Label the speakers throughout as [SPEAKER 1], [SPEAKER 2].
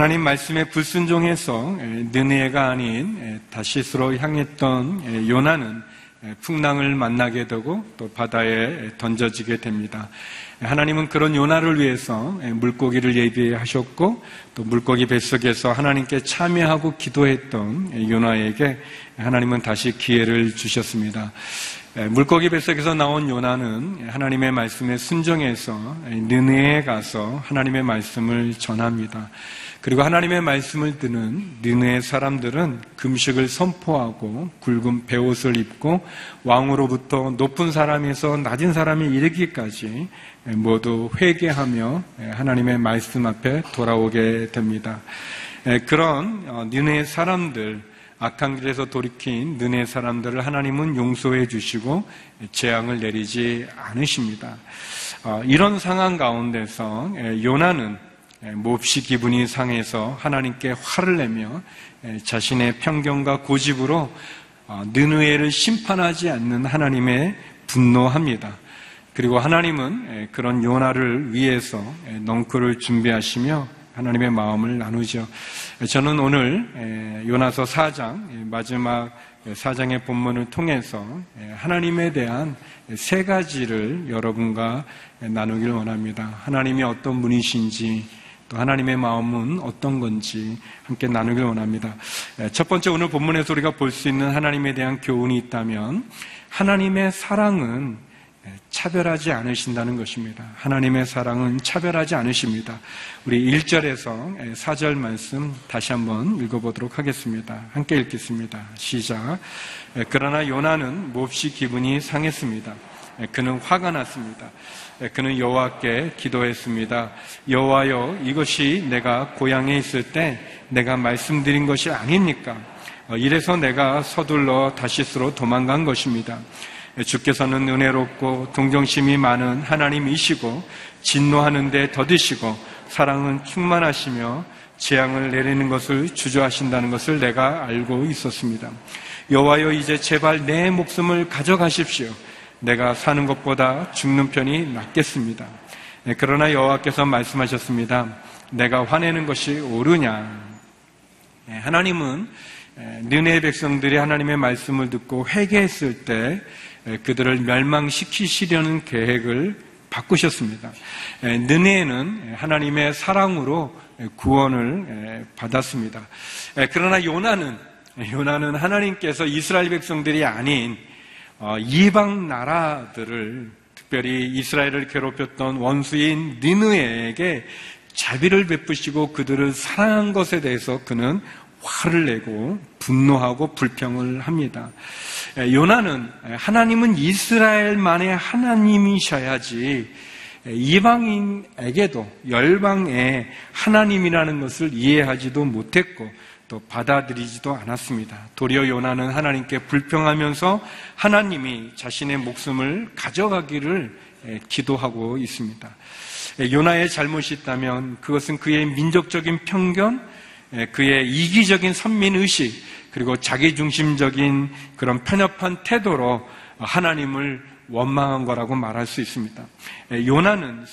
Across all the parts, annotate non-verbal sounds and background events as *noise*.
[SPEAKER 1] 하나님 말씀에 불순종해서 예, 느네가 아닌 예, 다시스로 향했던 예, 요나는 예, 풍랑을 만나게 되고 또 바다에 던져지게 됩니다. 예, 하나님은 그런 요나를 위해서 예, 물고기를 예비하셨고 또 물고기 뱃속에서 하나님께 참여하고 기도했던 예, 요나에게 하나님은 다시 기회를 주셨습니다. 예, 물고기 뱃속에서 나온 요나는 하나님의 말씀에 순종해서 느네에 가서 하나님의 말씀을 전합니다. 그리고 하나님의 말씀을 듣는 느네의 사람들은 금식을 선포하고 굵은 베옷을 입고 왕으로부터 높은 사람에서 낮은 사람이 이르기까지 모두 회개하며 하나님의 말씀 앞에 돌아오게 됩니다. 그런 어, 느네의 사람들 악한 길에서 돌이킨 느네 사람들을 하나님은 용서해 주시고 재앙을 내리지 않으십니다. 어, 이런 상황 가운데서 에, 요나는 에, 몹시 기분이 상해서 하나님께 화를 내며 에, 자신의 편견과 고집으로 어, 느느에를 심판하지 않는 하나님의 분노합니다. 그리고 하나님은 에, 그런 요나를 위해서 에, 넝쿨을 준비하시며 하나님의 마음을 나누죠. 저는 오늘 요나서 4장 마지막 4장의 본문을 통해서 하나님에 대한 세 가지를 여러분과 나누기를 원합니다. 하나님이 어떤 분이신지 또 하나님의 마음은 어떤 건지 함께 나누길 원합니다. 첫 번째 오늘 본문에서 우리가 볼 수 있는 하나님에 대한 교훈이 있다면 하나님의 사랑은 차별하지 않으신다는 것입니다. 하나님의 사랑은 차별하지 않으십니다. 우리 1절에서 4절 말씀 다시 한번 읽어보도록 하겠습니다. 함께 읽겠습니다. 시작. 그러나 요나는 몹시 기분이 상했습니다. 그는 화가 났습니다. 그는 여호와께 기도했습니다. 여호와여 이것이 내가 고향에 있을 때 내가 말씀드린 것이 아닙니까? 이래서 내가 서둘러 다시스로 도망간 것입니다. 주께서는 은혜롭고 동정심이 많은 하나님이시고 진노하는데 더디시고 사랑은 충만하시며 재앙을 내리는 것을 주저하신다는 것을 내가 알고 있었습니다. 여호와여 이제 제발 내 목숨을 가져가십시오. 내가 사는 것보다 죽는 편이 낫겠습니다. 그러나 여호와께서 말씀하셨습니다. 내가 화내는 것이 옳으냐? 하나님은 느네 백성들이 하나님의 말씀을 듣고 회개했을 때 그들을 멸망시키시려는 계획을 바꾸셨습니다. 느네는 하나님의 사랑으로 구원을 받았습니다. 그러나 요나는 요나는 하나님께서 이스라엘 백성들이 아닌 어, 이방 나라들을 특별히 이스라엘을 괴롭혔던 원수인 니느에게 자비를 베푸시고 그들을 사랑한 것에 대해서 그는 화를 내고 분노하고 불평을 합니다. 요나는 하나님은 이스라엘만의 하나님이셔야지 이방인에게도 열방의 하나님이라는 것을 이해하지도 못했고 또 받아들이지도 않았습니다. 도리어 요나는 하나님께 불평하면서 하나님이 자신의 목숨을 가져가기를 기도하고 있습니다. 요나의 잘못이 있다면 그것은 그의 민족적인 편견, 그의 이기적인 선민의식, 그리고 자기중심적인 그런 편협한 태도로 하나님을 원망한 거라고 말할 수 있습니다. 요나는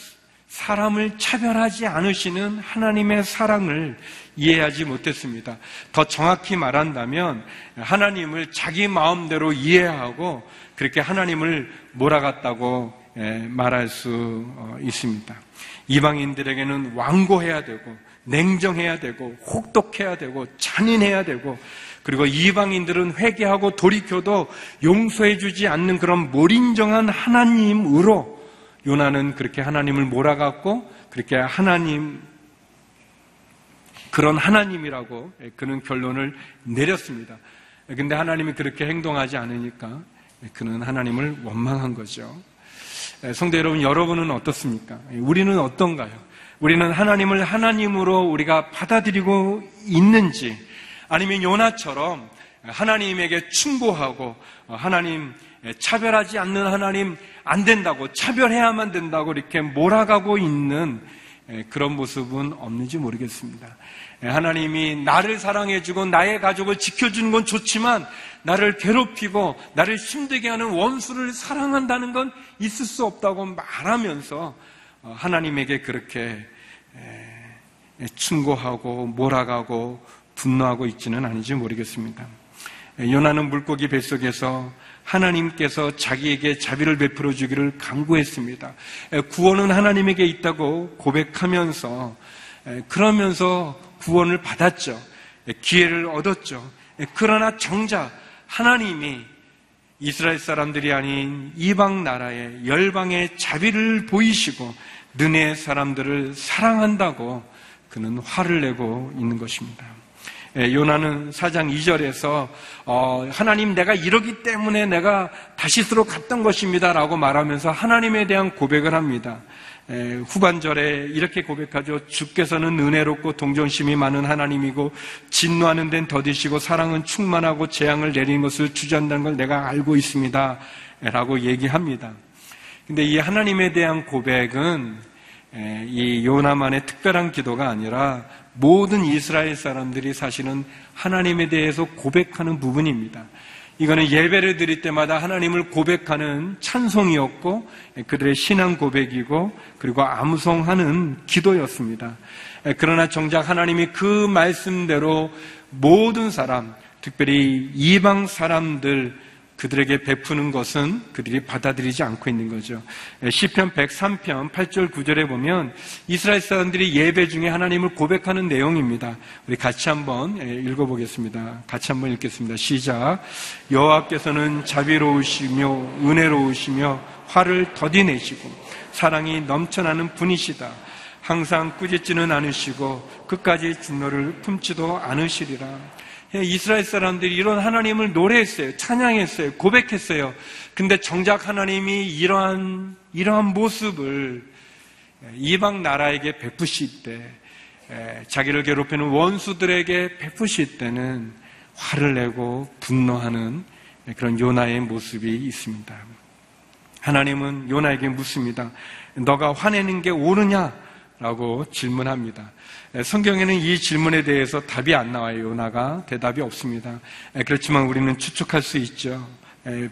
[SPEAKER 1] 사람을 차별하지 않으시는 하나님의 사랑을 이해하지 못했습니다. 더 정확히 말한다면 하나님을 자기 마음대로 이해하고 그렇게 하나님을 몰아갔다고 말할 수 어, 있습니다. 이방인들에게는 완고해야 되고 냉정해야 되고 혹독해야 되고 잔인해야 되고 그리고 이방인들은 회개하고 돌이켜도 용서해 주지 않는 그런 몰인정한 하나님으로 요나는 그렇게 하나님을 몰아갔고 그렇게 하나님 그런 하나님이라고 그는 결론을 내렸습니다. 근데 하나님이 그렇게 행동하지 않으니까 그는 하나님을 원망한 거죠. 성도 여러분, 여러분은 어떻습니까? 우리는 어떤가요? 우리는 하나님을 하나님으로 우리가 받아들이고 있는지 아니면 요나처럼 하나님에게 충고하고 하나님 차별하지 않는 하나님 안 된다고 차별해야만 된다고 이렇게 몰아가고 있는 에, 그런 모습은 없는지 모르겠습니다. 에, 하나님이 나를 사랑해주고 나의 가족을 지켜주는 건 좋지만 나를 괴롭히고 나를 힘들게 하는 원수를 사랑한다는 건 있을 수 없다고 말하면서 어, 하나님에게 그렇게 에, 충고하고 몰아가고 분노하고 있지는 아닌지 모르겠습니다. 에, 요나는 물고기 뱃속에서 하나님께서 자기에게 자비를 베풀어 주기를 강구했습니다. 에, 구원은 하나님에게 있다고 고백하면서 에, 그러면서 구원을 받았죠. 에, 기회를 얻었죠. 에, 그러나 정작 하나님이 이스라엘 사람들이 아닌 이방 나라의 열방의 자비를 보이시고 느네 사람들을 사랑한다고 그는 화를 내고 있는 것입니다. 예, 요나는 사장 2절에서 어, 하나님 내가 이러기 때문에 내가 다시스로 갔던 것입니다라고 말하면서 하나님에 대한 고백을 합니다. 에, 후반절에 이렇게 고백하죠. 주께서는 은혜롭고 동정심이 많은 하나님이고 진노하는 데는 더디시고 사랑은 충만하고 재앙을 내리는 것을 주저한다는 걸 내가 알고 있습니다. 라고 얘기합니다. 근데 이 하나님에 대한 고백은 에, 이 요나만의 특별한 기도가 아니라 모든 이스라엘 사람들이 사실은 하나님에 대해서 고백하는 부분입니다. 이거는 예배를 드릴 때마다 하나님을 고백하는 찬송이었고 그들의 신앙 고백이고 그리고 암송하는 기도였습니다. 그러나 정작 하나님이 그 말씀대로 모든 사람, 특별히 이방 사람들 그들에게 베푸는 것은 그들이 받아들이지 않고 있는 거죠. 시편 103편 8절 9절에 보면 이스라엘 사람들이 예배 중에 하나님을 고백하는 내용입니다. 우리 같이 한번 읽어 보겠습니다. 같이 한번 읽겠습니다. 시작. 여호와께서는 자비로우시며 은혜로우시며 화를 더디내시고 사랑이 넘쳐나는 분이시다. 항상 꾸짖지는 않으시고 끝까지 진노를 품지도 않으시리라. 예, 이스라엘 사람들이 이런 하나님을 노래했어요. 찬양했어요. 고백했어요. 근데 정작 하나님이 이러한, 이러한 모습을 이방 나라에게 베푸실 때, 자기를 괴롭히는 원수들에게 베푸실 때는 화를 내고 분노하는 그런 요나의 모습이 있습니다. 하나님은 요나에게 묻습니다. 너가 화내는 게 옳으냐? 라고 질문합니다. 성경에는 이 질문에 대해서 답이 안 나와요. 요나가 대답이 없습니다. 그렇지만 우리는 추측할 수 있죠.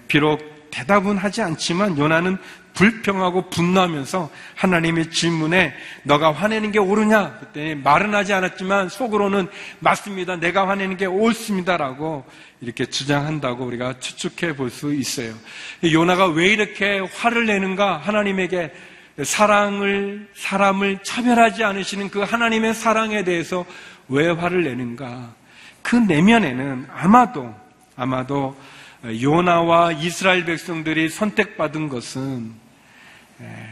[SPEAKER 1] 비록 대답은 하지 않지만 요나는 불평하고 분노하면서 하나님의 질문에 너가 화내는 게 옳으냐? 그때 말은 하지 않았지만 속으로는 맞습니다. 내가 화내는 게 옳습니다라고 이렇게 주장한다고 우리가 추측해 볼 수 있어요. 요나가 왜 이렇게 화를 내는가? 하나님에게 사랑을, 사람을 차별하지 않으시는 그 하나님의 사랑에 대해서 왜 화를 내는가? 그 내면에는 아마도, 아마도 요나와 이스라엘 백성들이 선택받은 것은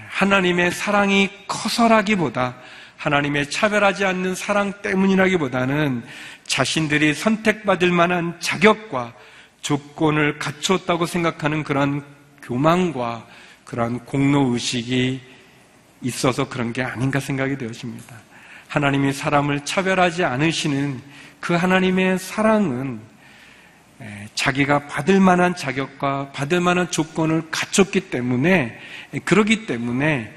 [SPEAKER 1] 하나님의 사랑이 커서라기보다 하나님의 차별하지 않는 사랑 때문이라기보다는 자신들이 선택받을 만한 자격과 조건을 갖추었다고 생각하는 그런 교만과 그런 공로의식이 있어서 그런 게 아닌가 생각이 되어집니다. 하나님이 사람을 차별하지 않으시는 그 하나님의 사랑은 자기가 받을 만한 자격과 받을 만한 조건을 갖췄기 때문에 그러기 때문에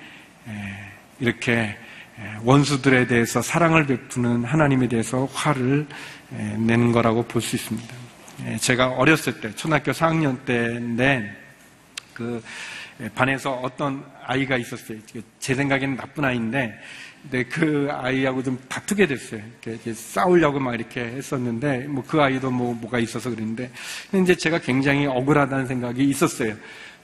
[SPEAKER 1] 이렇게 원수들에 대해서 사랑을 베푸는 하나님에 대해서 화를 내는 거라고 볼 수 있습니다. 제가 어렸을 때 초등학교 4학년 때인데 그 반에서 어떤 아이가 있었어요. 제 생각에는 나쁜 아이인데, 근데 그 아이하고 좀 다투게 됐어요. 이렇게 싸우려고 막 이렇게 했었는데, 뭐 그 아이도 뭐 뭐가 있어서 그랬는데, 이제 제가 굉장히 억울하다는 생각이 있었어요.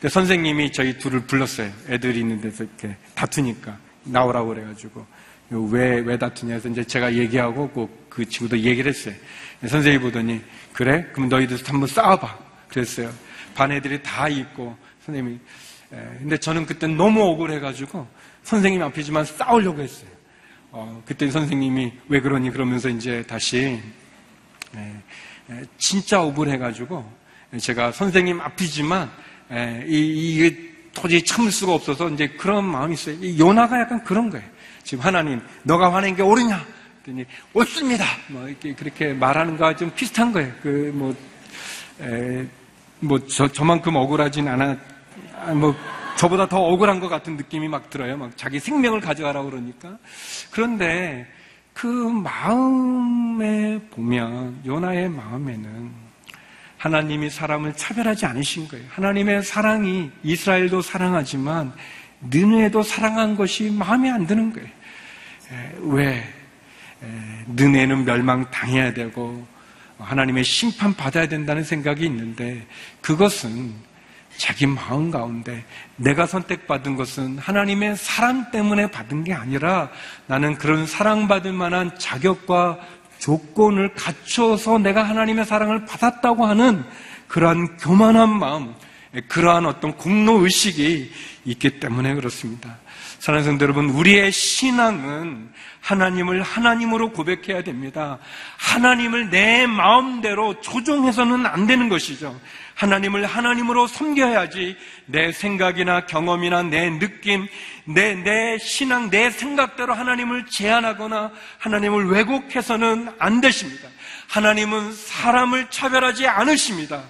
[SPEAKER 1] 근데 선생님이 저희 둘을 불렀어요. 애들이 있는 데서 이렇게 다투니까 나오라고 그래가지고 왜 왜 다투냐 해서 이제 제가 얘기하고 그, 그 친구도 얘기를 했어요. 선생님이 보더니 그래? 그럼 너희들 한번 싸워봐. 그랬어요. 반 애들이 다 있고 선생님이 예, 근데 저는 그때 너무 억울해가지고 선생님 앞이지만 싸우려고 했어요. 어, 그때 선생님이 왜 그러니 그러면서 이제 다시 예, 예, 진짜 억울해가지고 제가 선생님 앞이지만 이, 이게 도저히 참을 수가 없어서 이제 그런 마음이 있어요. 요나가 약간 그런 거예요. 지금 하나님, 너가 화낸 게 옳으냐? 그랬더니 옳습니다. 뭐 이렇게 그렇게 말하는 거와 좀 비슷한 거예요. 그 뭐, 뭐 저, 저만큼 억울하진 아, 뭐 저보다 더 억울한 것 같은 느낌이 막 들어요. 막 자기 생명을 가져가라고 그러니까. 그런데 그 마음에 보면, 요나의 마음에는 하나님이 사람을 차별하지 않으신 거예요. 하나님의 사랑이 이스라엘도 사랑하지만 느네도 사랑한 것이 마음에 안 드는 거예요. 에, 왜? 에, 느네는 멸망당해야 되고 하나님의 심판 받아야 된다는 생각이 있는데 그것은 자기 마음 가운데 내가 선택받은 것은 하나님의 사랑 때문에 받은 게 아니라 나는 그런 사랑받을 만한 자격과 조건을 갖춰서 내가 하나님의 사랑을 받았다고 하는 그러한 교만한 마음, 그러한 어떤 공로 의식이 있기 때문에 그렇습니다. 사랑하는 성도 여러분, 우리의 신앙은 하나님을 하나님으로 고백해야 됩니다. 하나님을 내 마음대로 조종해서는 안 되는 것이죠. 하나님을 하나님으로 섬겨야지 내 생각이나 경험이나 내 느낌, 내, 내 신앙, 내 생각대로 하나님을 제한하거나 하나님을 왜곡해서는 안 되십니다. 하나님은 사람을 차별하지 않으십니다.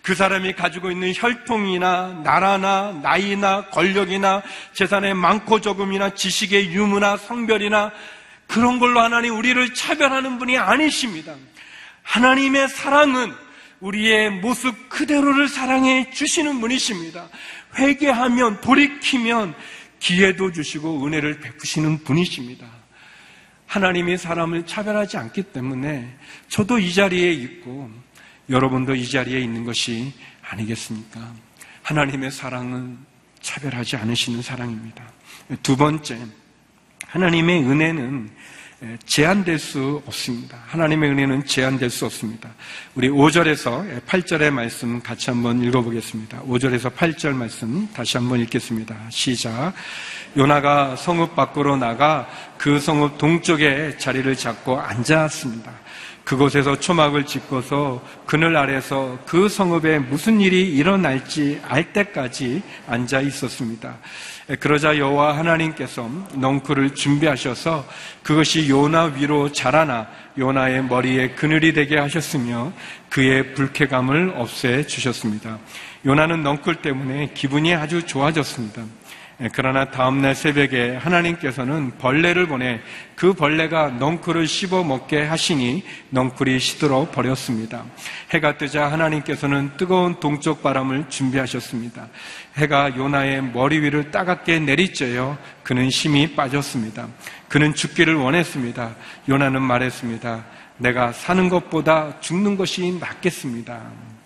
[SPEAKER 1] 그 사람이 가지고 있는 혈통이나 나라나 나이나 권력이나 재산의 많고 적음이나 지식의 유무나 성별이나 그런 걸로 하나님 우리를 차별하는 분이 아니십니다. 하나님의 사랑은 우리의 모습 그대로를 사랑해 주시는 분이십니다. 회개하면 돌이키면 기회도 주시고 은혜를 베푸시는 분이십니다. 하나님이 사람을 차별하지 않기 때문에 저도 이 자리에 있고 여러분도 이 자리에 있는 것이 아니겠습니까? 하나님의 사랑은 차별하지 않으시는 사랑입니다. 두 번째, 하나님의 은혜는 제한될 수 없습니다. 하나님의 은혜는 제한될 수 없습니다. 우리 5절에서 8절의 말씀 같이 한번 읽어보겠습니다. 5절에서 8절 말씀 다시 한번 읽겠습니다. 시작. 요나가 성읍 밖으로 나가 그 성읍 동쪽에 자리를 잡고 앉았습니다. 그곳에서 초막을 짓고서 그늘 아래서 그 성읍에 무슨 일이 일어날지 알 때까지 앉아 있었습니다. 그러자 여호와 하나님께서 넝쿨을 준비하셔서 그것이 요나 위로 자라나 요나의 머리에 그늘이 되게 하셨으며 그의 불쾌감을 없애 주셨습니다. 요나는 넝쿨 때문에 기분이 아주 좋아졌습니다. 예, 그러나 다음날 새벽에 하나님께서는 벌레를 보내 그 벌레가 넝쿨을 씹어 먹게 하시니 넝쿨이 시들어 버렸습니다. 해가 뜨자 하나님께서는 뜨거운 동쪽 바람을 준비하셨습니다. 해가 요나의 머리 위를 따갑게 내리쬐어 그는 힘이 빠졌습니다. 그는 죽기를 원했습니다. 요나는 말했습니다. 내가 사는 것보다 죽는 것이 낫겠습니다.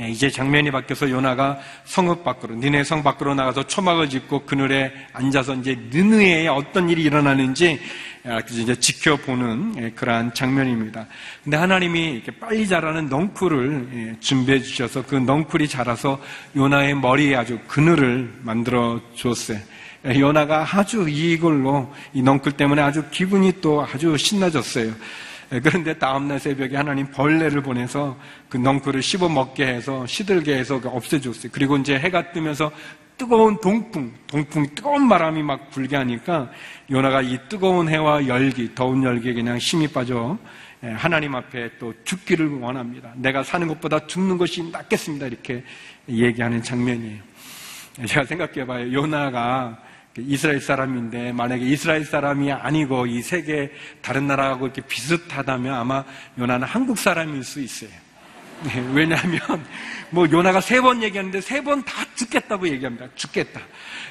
[SPEAKER 1] 예, 이제 장면이 바뀌어서 요나가 성읍 밖으로, 니네 성 밖으로 나가서 초막을 짓고 그늘에 앉아서 이제 느느에 어떤 일이 일어나는지 아, 이제 지켜보는 예, 그러한 장면입니다. 근데 하나님이 이렇게 빨리 자라는 넝쿨을 예, 준비해 주셔서 그 넝쿨이 자라서 요나의 머리에 아주 그늘을 만들어 줬어요. 요나가 아주 이걸로 이 넝쿨 때문에 아주 기분이 또 아주 신나졌어요. 예, 그런데 다음날 새벽에 하나님 벌레를 보내서 그 넝쿨을 씹어 먹게 해서 시들게 해서 그 없애줬어요. 그리고 이제 해가 뜨면서 뜨거운 동풍, 동풍, 뜨거운 바람이 막 불게 하니까 요나가 이 뜨거운 해와 열기, 더운 열기에 그냥 힘이 빠져 예, 하나님 앞에 또 죽기를 원합니다. 내가 사는 것보다 죽는 것이 낫겠습니다. 이렇게 얘기하는 장면이에요. 예, 제가 생각해 봐요. 요나가 이스라엘 사람인데 만약에 이스라엘 사람이 아니고 이 세계 다른 나라하고 이렇게 비슷하다면 아마 요나는 한국 사람일 수 있어요. 네, 왜냐하면 뭐 요나가 세 번 얘기하는데 세 번 다 죽겠다고 얘기합니다. 죽겠다.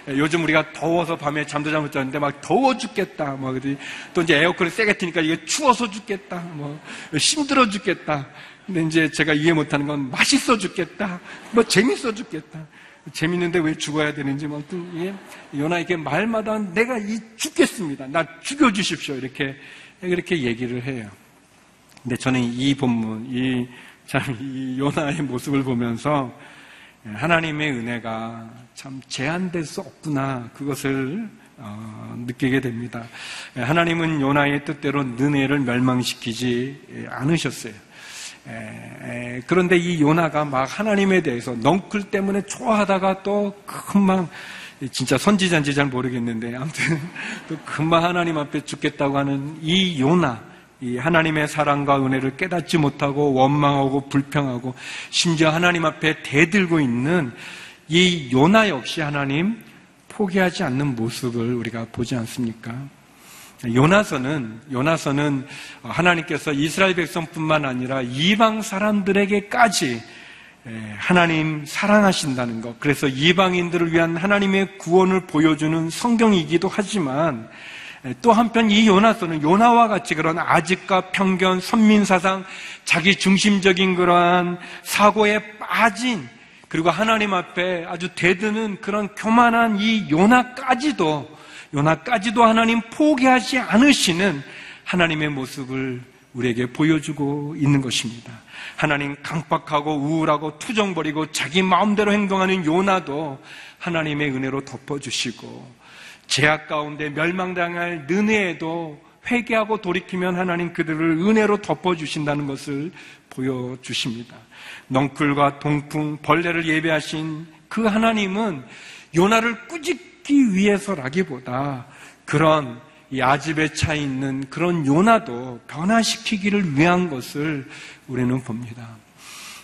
[SPEAKER 1] 요즘 우리가 더워서 밤에 잠도 잘 못 자는데 막 더워 죽겠다. 뭐또 이제 에어컨을 세게 트니까 이게 추워서 죽겠다. 뭐 힘들어 죽겠다. 근데 이제 제가 이해 못하는 건 맛있어 죽겠다. 뭐 재밌어 죽겠다. 재밌는데 왜 죽어야 되는지 뭐 예, 요나에게 말마다 내가 이 죽겠습니다. 나 죽여 주십시오. 이렇게 이렇게 얘기를 해요. 근데 저는 이 본문, 이참이 요나의 모습을 보면서 하나님의 은혜가 참 제한될 수 없구나 그것을 어, 느끼게 됩니다. 하나님은 요나의 뜻대로 은혜를 멸망시키지 않으셨어요. 에, 에, 그런데 이 요나가 막 하나님에 대해서 넝쿨 때문에 좋아하다가 또 금방 진짜 선지자인지 잘 모르겠는데 아무튼 *laughs* 또 금방 하나님 앞에 죽겠다고 하는 이 요나 이 하나님의 사랑과 은혜를 깨닫지 못하고 원망하고 불평하고 심지어 하나님 앞에 대들고 있는 이 요나 역시 하나님 포기하지 않는 모습을 우리가 보지 않습니까? 요나서는 요나서는 하나님께서 이스라엘 백성뿐만 아니라 이방 사람들에게까지 하나님 사랑하신다는 것. 그래서 이방인들을 위한 하나님의 구원을 보여주는 성경이기도 하지만 또 한편 이 요나서는 요나와 같이 그런 아직과 편견, 선민사상, 자기 중심적인 그러한 사고에 빠진 그리고 하나님 앞에 아주 대드는 그런 교만한 이 요나까지도 요나까지도 하나님 포기하지 않으시는 하나님의 모습을 우리에게 보여주고 있는 것입니다. 하나님 강박하고 우울하고 투정버리고 자기 마음대로 행동하는 요나도 하나님의 은혜로 덮어주시고 제약 가운데 멸망당할 느네에도 회개하고 돌이키면 하나님 그들을 은혜로 덮어주신다는 것을 보여주십니다. 넝쿨과 동풍, 벌레를 예배하신 그 하나님은 요나를 꾸짖 기 위해서라기보다 그런 이 아집에 차 있는 그런 요나도 변화시키기를 위한 것을 우리는 봅니다.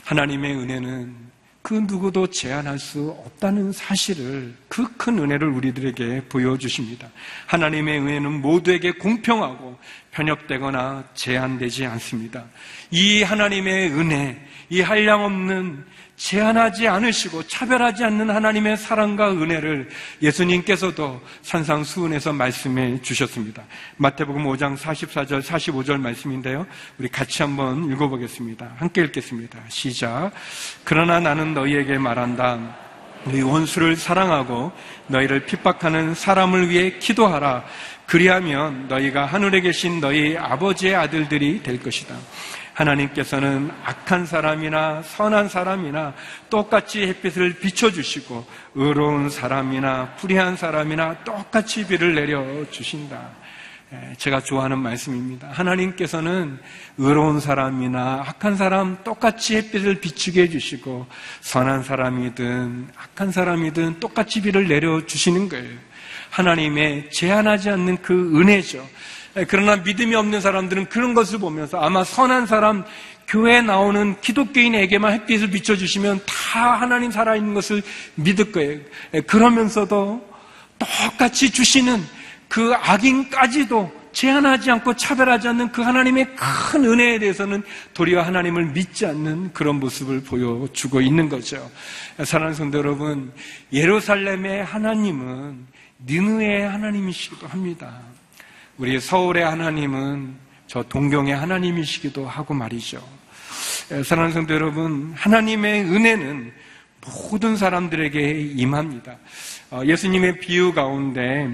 [SPEAKER 1] 하나님의 은혜는 그 누구도 제한할 수 없다는 사실을 그 큰 은혜를 우리들에게 보여주십니다. 하나님의 은혜는 모두에게 공평하고 편협되거나 제한되지 않습니다. 이 하나님의 은혜, 이 한량없는 제한하지 않으시고 차별하지 않는 하나님의 사랑과 은혜를 예수님께서도 산상수훈에서 말씀해 주셨습니다. 마태복음 5장 44절, 45절 말씀인데요. 우리 같이 한번 읽어보겠습니다. 함께 읽겠습니다. 시작. 그러나 나는 너희에게 말한다. 너희 원수를 사랑하고 너희를 핍박하는 사람을 위해 기도하라. 그리하면 너희가 하늘에 계신 너희 아버지의 아들들이 될 것이다. 하나님께서는 악한 사람이나 선한 사람이나 똑같이 햇빛을 비춰주시고 의로운 사람이나 불의한 사람이나 똑같이 비를 내려주신다. 예, 제가 좋아하는 말씀입니다. 하나님께서는 의로운 사람이나 악한 사람 똑같이 햇빛을 비추게 해주시고 선한 사람이든 악한 사람이든 똑같이 비를 내려주시는 거예요. 하나님의 제한하지 않는 그 은혜죠. 예, 그러나 믿음이 없는 사람들은 그런 것을 보면서 아마 선한 사람, 교회에 나오는 기독교인에게만 햇빛을 비춰주시면 다 하나님 살아있는 것을 믿을 거예요. 예, 그러면서도 똑같이 주시는 그 악인까지도 제한하지 않고 차별하지 않는 그 하나님의 큰 은혜에 대해서는 도리어 하나님을 믿지 않는 그런 모습을 보여주고 있는 거죠. 사랑하는 성도 여러분, 예루살렘의 하나님은 니느의 하나님이시기도 합니다. 우리 서울의 하나님은 저 동경의 하나님이시기도 하고 말이죠. 사랑하는 성도 여러분, 하나님의 은혜는 모든 사람들에게 임합니다. 어, 예수님의 비유 가운데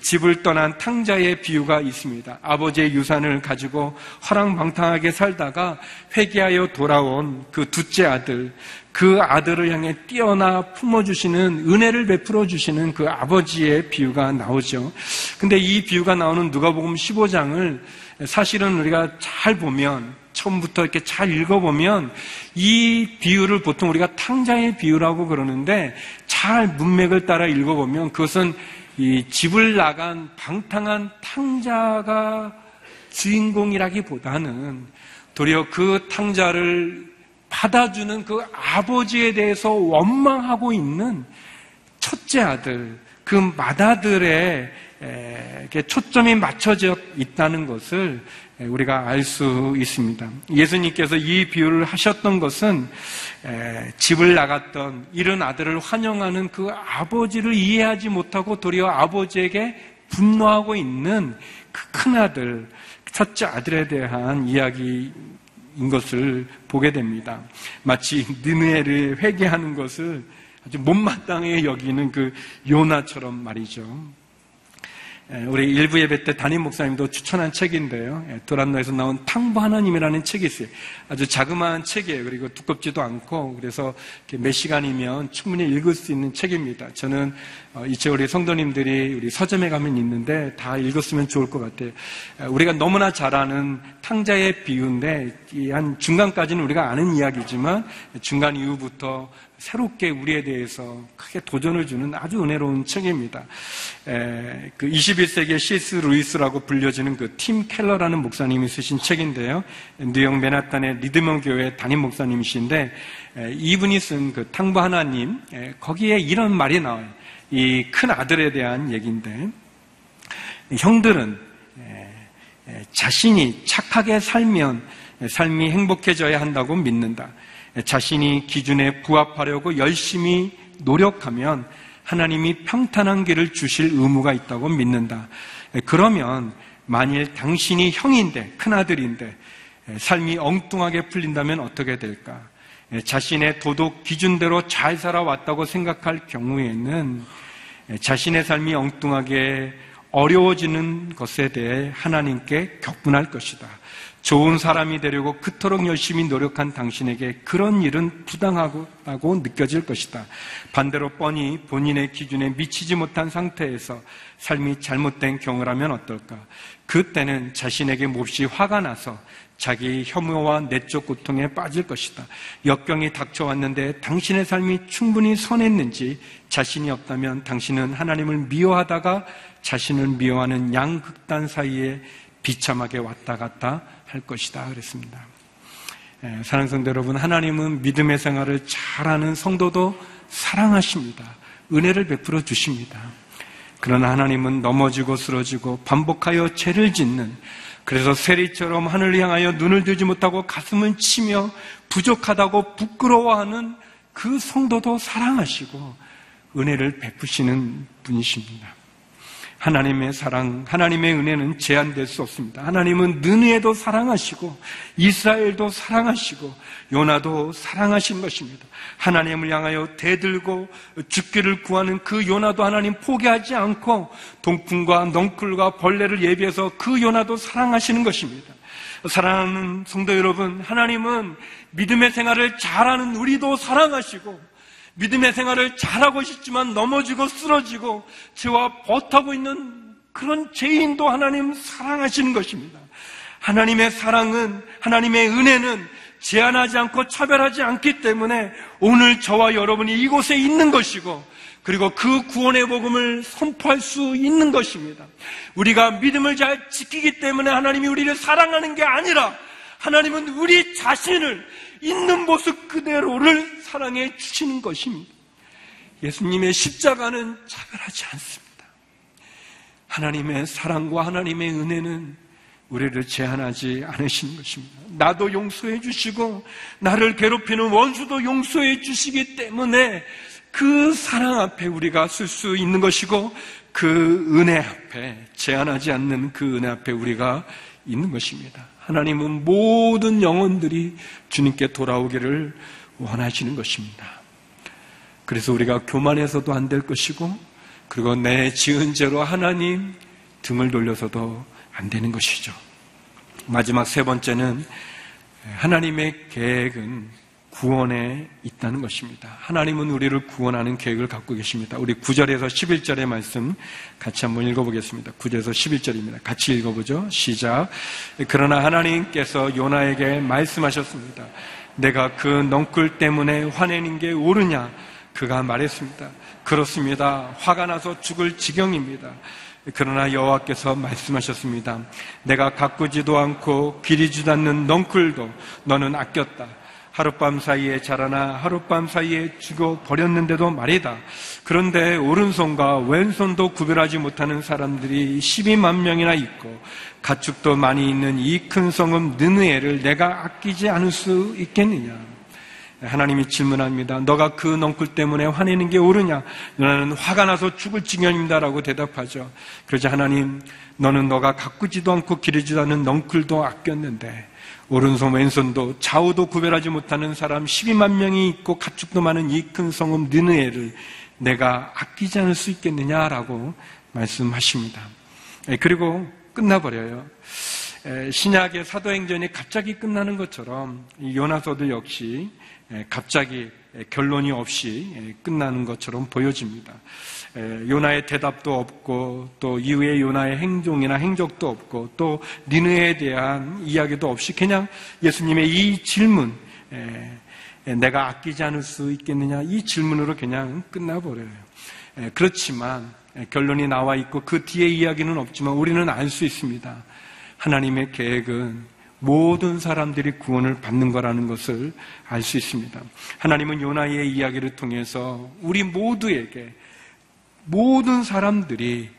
[SPEAKER 1] 집을 떠난 탕자의 비유가 있습니다. 아버지의 유산을 가지고 허랑방탕하게 살다가 회개하여 돌아온 그 둘째 아들, 그 아들을 향해 뛰어나 품어주시는 은혜를 베풀어 주시는 그 아버지의 비유가 나오죠. 근데 이 비유가 나오는 누가복음 15장을 사실은 우리가 잘 보면 처음부터 이렇게 잘 읽어보면 이 비유를 보통 우리가 탕자의 비유라고 그러는데 잘 문맥을 따라 읽어보면 그것은 이 집을 나간 방탕한 탕자가 주인공이라기보다는 도리어 그 탕자를 받아주는 그 아버지에 대해서 원망하고 있는 첫째 아들, 그 맏아들의 초점이 맞춰져 있다는 것을 우리가 알 수 있습니다. 예수님께서 이 비유를 하셨던 것은 집을 나갔던 이런 아들을 환영하는 그 아버지를 이해하지 못하고 도리어 아버지에게 분노하고 있는 그 큰 아들, 첫째 아들에 대한 이야기 인 것을 보게 됩니다. 마치 느네를 회개하는 것을 아주 못마땅해 여기는 그 요나처럼 말이죠. 예, 우리 일부 예배 때 담임 목사님도 추천한 책인데요. 예, 도란노에서 나온 탕부 하나님이라는 책이 있어요. 아주 자그마한 책이에요. 그리고 두껍지도 않고 그래서 몇 시간이면 충분히 읽을 수 있는 책입니다. 저는 어, 이제 우리 성도님들이 우리 서점에 가면 있는데 다 읽었으면 좋을 것 같아요. 예, 우리가 너무나 잘 아는 탕자의 비유인데 이한 중간까지는 우리가 아는 이야기지만 중간 이후부터 새롭게 우리에 대해서 크게 도전을 주는 아주 은혜로운 책입니다. 에, 그 21세기의 C.S. 루이스라고 불려지는 그 팀 켈러라는 목사님이 쓰신 책인데요. 뉴욕 맨하탄의 리드먼 교회 담임 목사님이신데 에, 이분이 쓴 그 탕부 하나님 에, 거기에 이런 말이 나와요. 이 큰 아들에 대한 얘기인데 형들은 에, 자신이 착하게 살면 삶이 행복해져야 한다고 믿는다. 자신이 기준에 부합하려고 열심히 노력하면 하나님이 평탄한 길을 주실 의무가 있다고 믿는다. 그러면 만일 당신이 형인데, 큰아들인데, 삶이 엉뚱하게 풀린다면 어떻게 될까? 자신의 도덕 기준대로 잘 살아왔다고 생각할 경우에는 자신의 삶이 엉뚱하게 어려워지는 것에 대해 하나님께 격분할 것이다. 좋은 사람이 되려고 그토록 열심히 노력한 당신에게 그런 일은 부당하다고 느껴질 것이다. 반대로 뻔히 본인의 기준에 미치지 못한 상태에서 삶이 잘못된 경우라면 어떨까? 그때는 자신에게 몹시 화가 나서 자기 혐오와 내적 고통에 빠질 것이다. 역경이 닥쳐왔는데 당신의 삶이 충분히 선했는지 자신이 없다면 당신은 하나님을 미워하다가 자신을 미워하는 양극단 사이에 비참하게 왔다 갔다 할 것이다. 그랬습니다. 예, 사랑 성도 여러분, 하나님은 믿음의 생활을 잘하는 성도도 사랑하십니다. 은혜를 베풀어 주십니다. 그러나 하나님은 넘어지고 쓰러지고 반복하여 죄를 짓는 그래서 세리처럼 하늘을 향하여 눈을 들지 못하고 가슴을 치며 부족하다고 부끄러워하는 그 성도도 사랑하시고 은혜를 베푸시는 분이십니다. 하나님의 사랑, 하나님의 은혜는 제한될 수 없습니다. 하나님은 느느에도 사랑하시고 이스라엘도 사랑하시고 요나도 사랑하신 것입니다. 하나님을 향하여 대들고 죽기를 구하는 그 요나도 하나님 포기하지 않고 동풍과 넝쿨과 벌레를 예비해서 그 요나도 사랑하시는 것입니다. 사랑하는 성도 여러분, 하나님은 믿음의 생활을 잘하는 우리도 사랑하시고 믿음의 생활을 잘하고 싶지만 넘어지고 쓰러지고 죄와 버타고 있는 그런 죄인도 하나님 사랑하시는 것입니다. 하나님의 사랑은, 하나님의 은혜는 제한하지 않고 차별하지 않기 때문에 오늘 저와 여러분이 이곳에 있는 것이고 그리고 그 구원의 복음을 선포할 수 있는 것입니다. 우리가 믿음을 잘 지키기 때문에 하나님이 우리를 사랑하는 게 아니라 하나님은 우리 자신을 있는 모습 그대로를 사랑해 주시는 것입니다. 예수님의 십자가는 차별하지 않습니다. 하나님의 사랑과 하나님의 은혜는 우리를 제한하지 않으시는 것입니다. 나도 용서해 주시고 나를 괴롭히는 원수도 용서해 주시기 때문에 그 사랑 앞에 우리가 쓸 수 있는 것이고 그 은혜 앞에 제한하지 않는 그 은혜 앞에 우리가 있는 것입니다. 하나님은 모든 영혼들이 주님께 돌아오기를 원하시는 것입니다. 그래서 우리가 교만해서도 안 될 것이고, 그리고 내 지은 죄로 하나님 등을 돌려서도 안 되는 것이죠. 마지막 세 번째는 하나님의 계획은 구원에 있다는 것입니다. 하나님은 우리를 구원하는 계획을 갖고 계십니다. 우리 9절에서 11절의 말씀 같이 한번 읽어보겠습니다. 9절에서 11절입니다. 같이 읽어보죠. 시작. 그러나 하나님께서 요나에게 말씀하셨습니다. 내가 그 넝쿨 때문에 화내는 게 옳으냐? 그가 말했습니다. 그렇습니다. 화가 나서 죽을 지경입니다. 그러나 여호와께서 말씀하셨습니다. 내가 가꾸지도 않고 기리지도 않는 넝쿨도 너는 아꼈다. 하룻밤 사이에 자라나 하룻밤 사이에 죽어 버렸는데도 말이다. 그런데 오른손과 왼손도 구별하지 못하는 사람들이 12만 명이나 있고 가축도 많이 있는 이 큰 성읍 느느에를 내가 아끼지 않을 수 있겠느냐? 하나님이 질문합니다. 너가 그 넝쿨 때문에 화내는 게 옳으냐? 너는 화가 나서 죽을 지경입니다라고 대답하죠. 그러자 하나님, 너는 너가 가꾸지도 않고 기르지도 않는 넝쿨도 아꼈는데 오른손 왼손도 좌우도 구별하지 못하는 사람 12만 명이 있고 가축도 많은 이 큰 성읍 느느에를 내가 아끼지 않을 수 있겠느냐라고 말씀하십니다. 예, 그리고 끝나버려요. 에, 신약의 사도행전이 갑자기 끝나는 것처럼 이 요나서도 역시 에, 갑자기 에, 결론이 없이 에, 끝나는 것처럼 보여집니다. 에, 요나의 대답도 없고 또 이후에 요나의 행동이나 행적도 없고 또 니느에 대한 이야기도 없이 그냥 예수님의 이 질문 에, 에, 내가 아끼지 않을 수 있겠느냐 이 질문으로 그냥 끝나버려요. 에, 그렇지만 에, 결론이 나와 있고 그 뒤에 이야기는 없지만 우리는 알 수 있습니다. 하나님의 계획은 모든 사람들이 구원을 받는 거라는 것을 알 수 있습니다. 하나님은 요나의 이야기를 통해서 우리 모두에게 모든 사람들이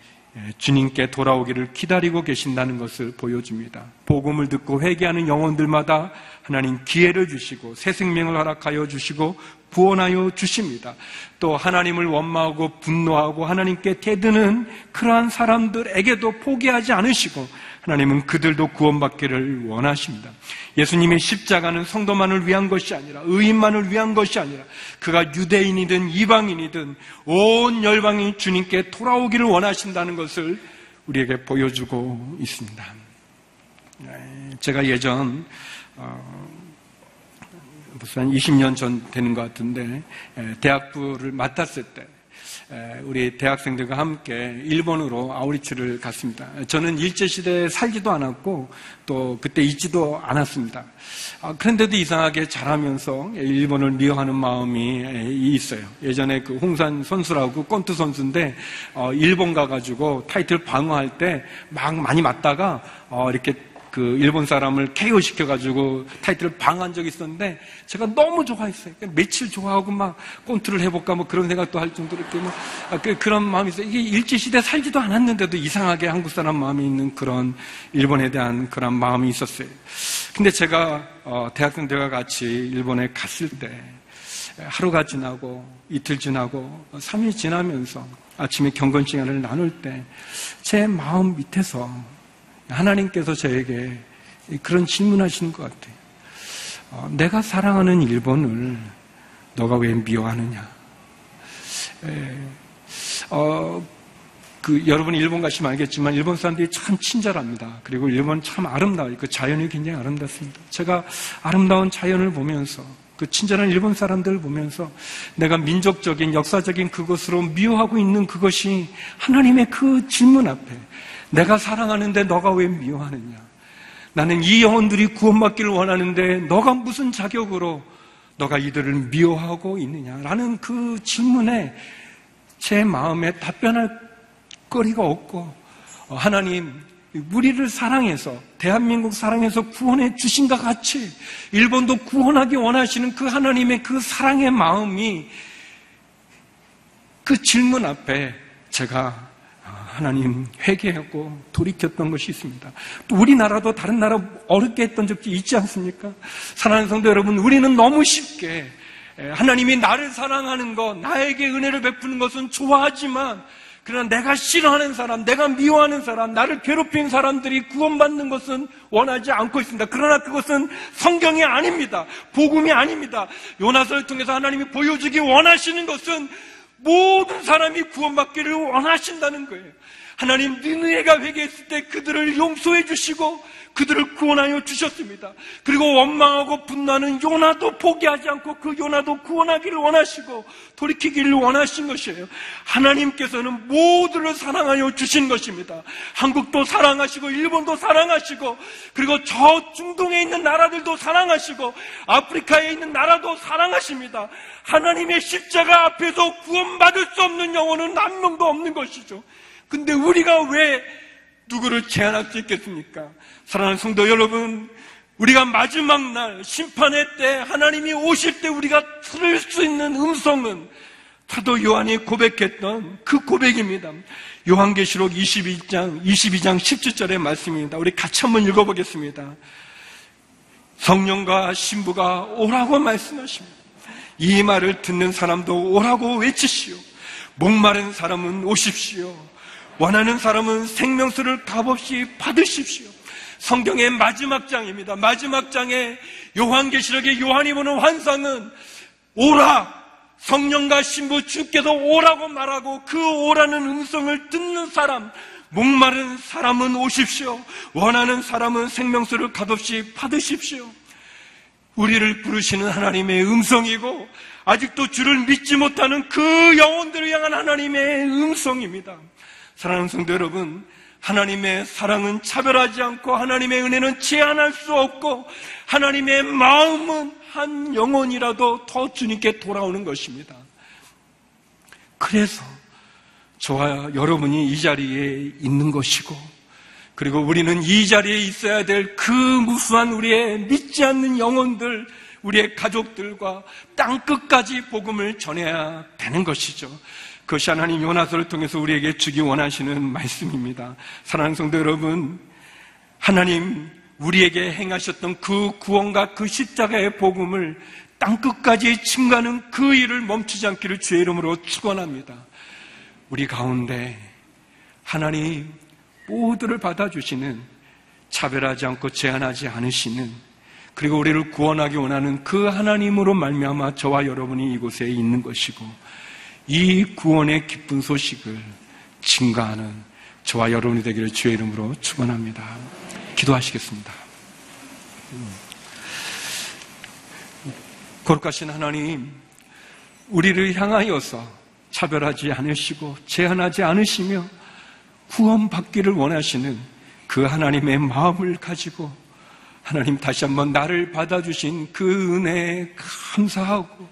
[SPEAKER 1] 주님께 돌아오기를 기다리고 계신다는 것을 보여줍니다. 복음을 듣고 회개하는 영혼들마다 하나님 기회를 주시고 새 생명을 허락하여 주시고 구원하여 주십니다. 또 하나님을 원망하고 분노하고 하나님께 대드는 그러한 사람들에게도 포기하지 않으시고 하나님은 그들도 구원받기를 원하십니다. 예수님의 십자가는 성도만을 위한 것이 아니라 의인만을 위한 것이 아니라 그가 유대인이든 이방인이든 온 열방이 주님께 돌아오기를 원하신다는 것을 우리에게 보여주고 있습니다. 제가 예전 어, 벌써 한 20년 전 되는 것 같은데 대학부를 맡았을 때 우리 대학생들과 함께 일본으로 아우리츠를 갔습니다. 저는 일제시대에 살지도 않았고 또 그때 있지도 않았습니다. 아, 그런데도 이상하게 잘하면서 일본을 미워하는 마음이 있어요. 예전에 그 홍산 선수라고 권투 선수인데 어, 일본 가가지고 타이틀 방어할 때 막 많이 맞다가 어, 이렇게 그 일본 사람을 KO 시켜가지고 타이틀을 방한 적이 있었는데 제가 너무 좋아했어요. 며칠 좋아하고 막 콘트를 해볼까 뭐 그런 생각도 할 정도로 이렇게 뭐 아, 그, 런 마음이 있어요. 이게 일제시대 살지도 않았는데도 이상하게 한국 사람 마음이 있는 그런 일본에 대한 그런 마음이 있었어요. 근데 제가 어, 대학생들과 같이 일본에 갔을 때 하루가 지나고 이틀 지나고 3일 지나면서 아침에 경건 시간을 나눌 때 제 마음 밑에서 하나님께서 저에게 그런 질문하시는 것 같아요. 어, 내가 사랑하는 일본을 너가 왜 미워하느냐? 에, 어, 그 여러분 일본 가시면 알겠지만 일본 사람들이 참 친절합니다. 그리고 일본 참 아름다워요. 그 자연이 굉장히 아름답습니다. 제가 아름다운 자연을 보면서 그 친절한 일본 사람들을 보면서 내가 민족적인 역사적인 그것으로 미워하고 있는 그것이 하나님의 그 질문 앞에 내가 사랑하는데 너가 왜 미워하느냐? 나는 이 영혼들이 구원받기를 원하는데 너가 무슨 자격으로 너가 이들을 미워하고 있느냐라는 그 질문에 제 마음에 답변할 거리가 없고 어, 하나님 우리를 사랑해서 대한민국 사랑해서 구원해 주신 것 같이 일본도 구원하기 원하시는 그 하나님의 그 사랑의 마음이 그 질문 앞에 제가 하나님 회개하고 돌이켰던 것이 있습니다. 또 우리나라도 다른 나라 어렵게 했던 적이 있지 않습니까? 사랑하는 성도 여러분, 우리는 너무 쉽게 하나님이 나를 사랑하는 것, 나에게 은혜를 베푸는 것은 좋아하지만 그러나 내가 싫어하는 사람, 내가 미워하는 사람, 나를 괴롭힌 사람들이 구원받는 것은 원하지 않고 있습니다. 그러나 그것은 성경이 아닙니다. 복음이 아닙니다. 요나서를 통해서 하나님이 보여주기 원하시는 것은 모든 사람이 구원받기를 원하신다는 거예요. 하나님 니느웨가 회개했을 때 그들을 용서해 주시고 그들을 구원하여 주셨습니다. 그리고 원망하고 분노하는 요나도 포기하지 않고 그 요나도 구원하기를 원하시고 돌이키기를 원하신 것이에요. 하나님께서는 모두를 사랑하여 주신 것입니다. 한국도 사랑하시고 일본도 사랑하시고 그리고 저 중동에 있는 나라들도 사랑하시고 아프리카에 있는 나라도 사랑하십니다. 하나님의 십자가 앞에서 구원받을 수 없는 영혼은 한 명도 없는 것이죠. 근데 우리가 왜 누구를 제한할 수 있겠습니까? 사랑하는 성도 여러분, 우리가 마지막 날 심판의 때 하나님이 오실 때 우리가 들을 수 있는 음성은 사도 요한이 고백했던 그 고백입니다. 요한계시록 22장 22장 17절의 말씀입니다. 우리 같이 한번 읽어보겠습니다. 성령과 신부가 오라고 말씀하십니다. 이 말을 듣는 사람도 오라고 외치시오. 목마른 사람은 오십시오. 원하는 사람은 생명수를 값없이 받으십시오. 성경의 마지막 장입니다. 마지막 장에 요한계시록의 요한이 보는 환상은 오라! 성령과 신부 주께서 오라고 말하고 그 오라는 음성을 듣는 사람, 목마른 사람은 오십시오. 원하는 사람은 생명수를 값없이 받으십시오. 우리를 부르시는 하나님의 음성이고 아직도 주를 믿지 못하는 그 영혼들을 향한 하나님의 음성입니다. 사랑하는 성도 여러분, 하나님의 사랑은 차별하지 않고 하나님의 은혜는 제한할 수 없고 하나님의 마음은 한 영혼이라도 더 주님께 돌아오는 것입니다. 그래서 저와 여러분이 이 자리에 있는 것이고 그리고 우리는 이 자리에 있어야 될 그 무수한 우리의 믿지 않는 영혼들, 우리의 가족들과 땅 끝까지 복음을 전해야 되는 것이죠. 그것이 하나님 요나서를 통해서 우리에게 주기 원하시는 말씀입니다. 사랑하는 성도 여러분, 하나님 우리에게 행하셨던 그 구원과 그 십자가의 복음을 땅 끝까지 증가하는 그 일을 멈추지 않기를 주의 이름으로 축원합니다. 우리 가운데 하나님 모두를 받아주시는 차별하지 않고 제한하지 않으시는 그리고 우리를 구원하기 원하는 그 하나님으로 말미암아 저와 여러분이 이곳에 있는 것이고 이 구원의 기쁜 소식을 증가하는 저와 여러분이 되기를 주의 이름으로 축원합니다. 기도하시겠습니다. 거룩하신 하나님, 우리를 향하여서 차별하지 않으시고 제한하지 않으시며 구원받기를 원하시는 그 하나님의 마음을 가지고 하나님 다시 한번 나를 받아주신 그 은혜에 감사하고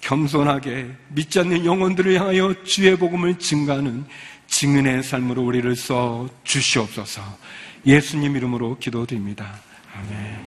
[SPEAKER 1] 겸손하게 믿지 않는 영혼들을 향하여 주의 복음을 증가하는 증인의 삶으로 우리를 써 주시옵소서 예수님 이름으로 기도드립니다. 아멘.